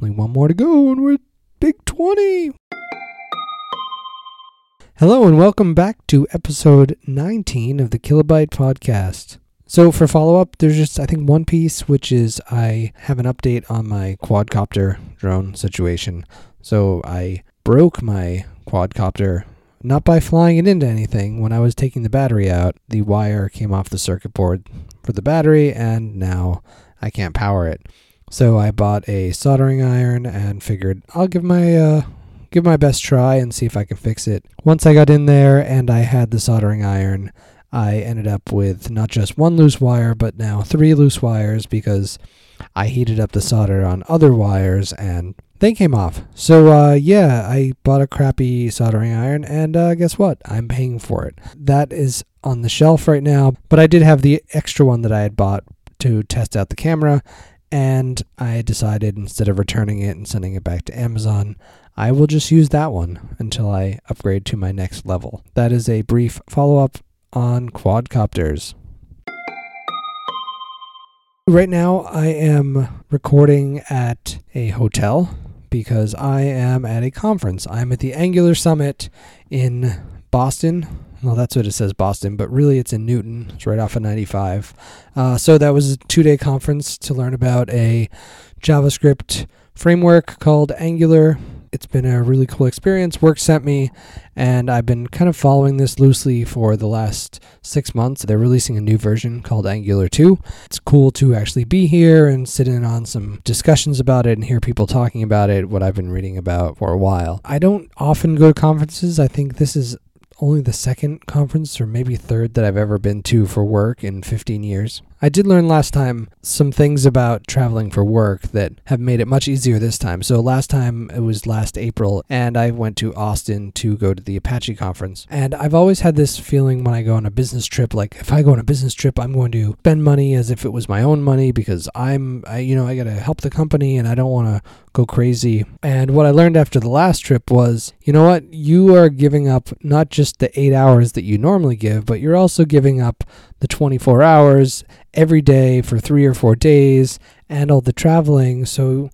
Only one more to go, and we're big 20. Hello, and welcome back to episode 19 of the Kilobyte Podcast. So, for follow up, there's just, I think, one piece, which is I have an update on my quadcopter drone situation. So, I broke my quadcopter not by flying it into anything. When I was taking the battery out, the wire came off the circuit board for the battery, and now I can't power it. So I bought a soldering iron and figured I'll give my uh, give my best try and see if I can fix it. Once I got in there and I had the soldering iron, I ended up with not just one loose wire, but now three loose wires because I heated up the solder on other wires and they came off. So uh, yeah, I bought a crappy soldering iron, and uh, guess what? I'm paying for it. That is on the shelf right now, but I did have the extra one that I had bought to test out the camera, and I decided instead of returning it and sending it back to Amazon, I will just use that one until I upgrade to my next level. That is a brief follow up on quadcopters. Right now, I am recording at a hotel because I am at a conference. I'm at the Angular Summit in Boston. Well, that's what it says, Boston, but really it's in Newton. It's right off of 95. Uh, so that was a two day conference to learn about a JavaScript framework called Angular it's been a really cool experience. Work sent me, and I've been kind of following this loosely for the last six months. They're releasing a new version called Angular 2. It's cool to actually be here and sit in on some discussions about it and hear people talking about it, what I've been reading about for a while. I don't often go to conferences. I think this is only the second conference or maybe third that I've ever been to for work in 15 years. I did learn last time some things about traveling for work that have made it much easier this time. So last time it was last April and I went to Austin to go to the Apache conference. And I've always had this feeling when I go on a business trip like if I go on a business trip I'm going to spend money as if it was my own money because I'm I, you know I got to help the company and I don't want to go crazy. And what I learned after the last trip was, you know what? You are giving up not just the 8 hours that you normally give, but you're also giving up the 24 hours every day for three or four days and all the traveling. So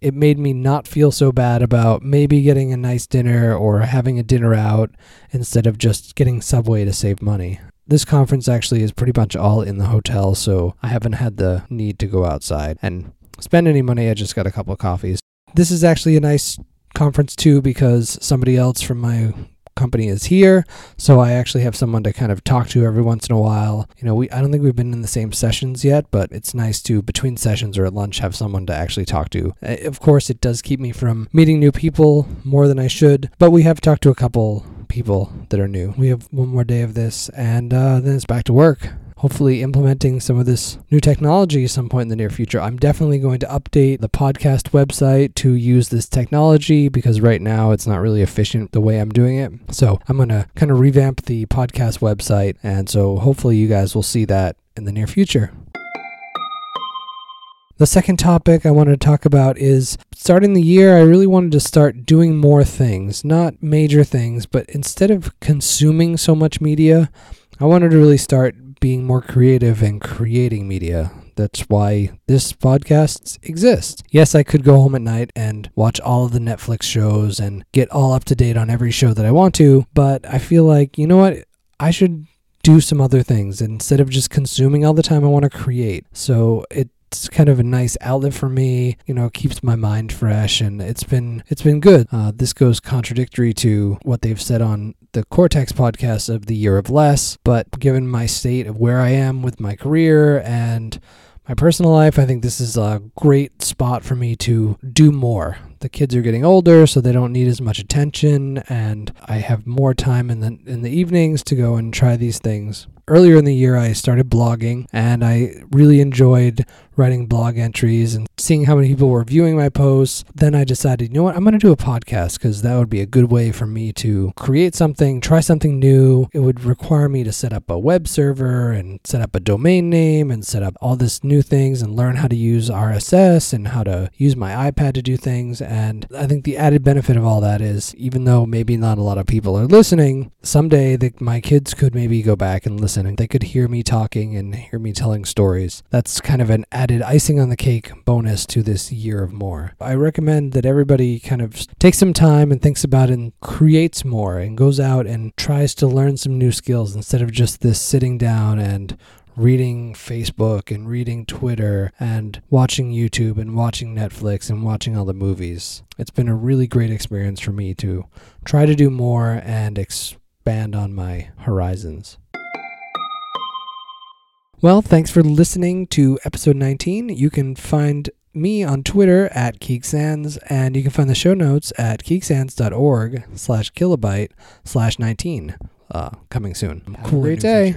it made me not feel so bad about maybe getting a nice dinner or having a dinner out instead of just getting Subway to save money. This conference actually is pretty much all in the hotel, so I haven't had the need to go outside and spend any money. I just got a couple of coffees. This is actually a nice conference too because somebody else from my company is here. So I actually have someone to kind of talk to every once in a while. You know, we I don't think we've been in the same sessions yet, but it's nice to between sessions or at lunch have someone to actually talk to. Uh, of course, it does keep me from meeting new people more than I should, but we have talked to a couple people that are new. We have one more day of this, and uh, then it's back to work hopefully implementing some of this new technology some point in the near future. I'm definitely going to update the podcast website to use this technology because right now it's not really efficient the way I'm doing it. So I'm going to kind of revamp the podcast website. And so hopefully you guys will see that in the near future. The second topic I wanted to talk about is starting the year, I really wanted to start doing more things, not major things, but instead of consuming so much media, I wanted to really start being more creative and creating media. That's why this podcast exists. Yes, I could go home at night and watch all of the Netflix shows and get all up to date on every show that I want to, but I feel like, you know what? I should do some other things instead of just consuming all the time. I want to create. So it it's kind of a nice outlet for me. You know, keeps my mind fresh, and it's been it's been good. Uh, this goes contradictory to what they've said on the Cortex podcast of the year of less, but given my state of where I am with my career and my personal life, I think this is a great spot for me to do more. The kids are getting older, so they don't need as much attention, and I have more time in the in the evenings to go and try these things earlier in the year, I started blogging and I really enjoyed writing blog entries and seeing how many people were viewing my posts. Then I decided, you know what, I'm going to do a podcast because that would be a good way for me to create something, try something new. It would require me to set up a web server and set up a domain name and set up all this new things and learn how to use RSS and how to use my iPad to do things. And I think the added benefit of all that is even though maybe not a lot of people are listening, someday the, my kids could maybe go back and listen listen and they could hear me talking and hear me telling stories. That's kind of an added icing on the cake bonus to this year of more. I recommend that everybody kind of takes some time and thinks about and creates more and goes out and tries to learn some new skills instead of just this sitting down and reading Facebook and reading Twitter and watching YouTube and watching Netflix and watching all the movies. It's been a really great experience for me to try to do more and expand on my horizons. Well, thanks for listening to episode 19. You can find me on Twitter at KeekSands, and you can find the show notes at keeksands.org slash kilobyte slash 19. Uh, coming soon. Have a great day.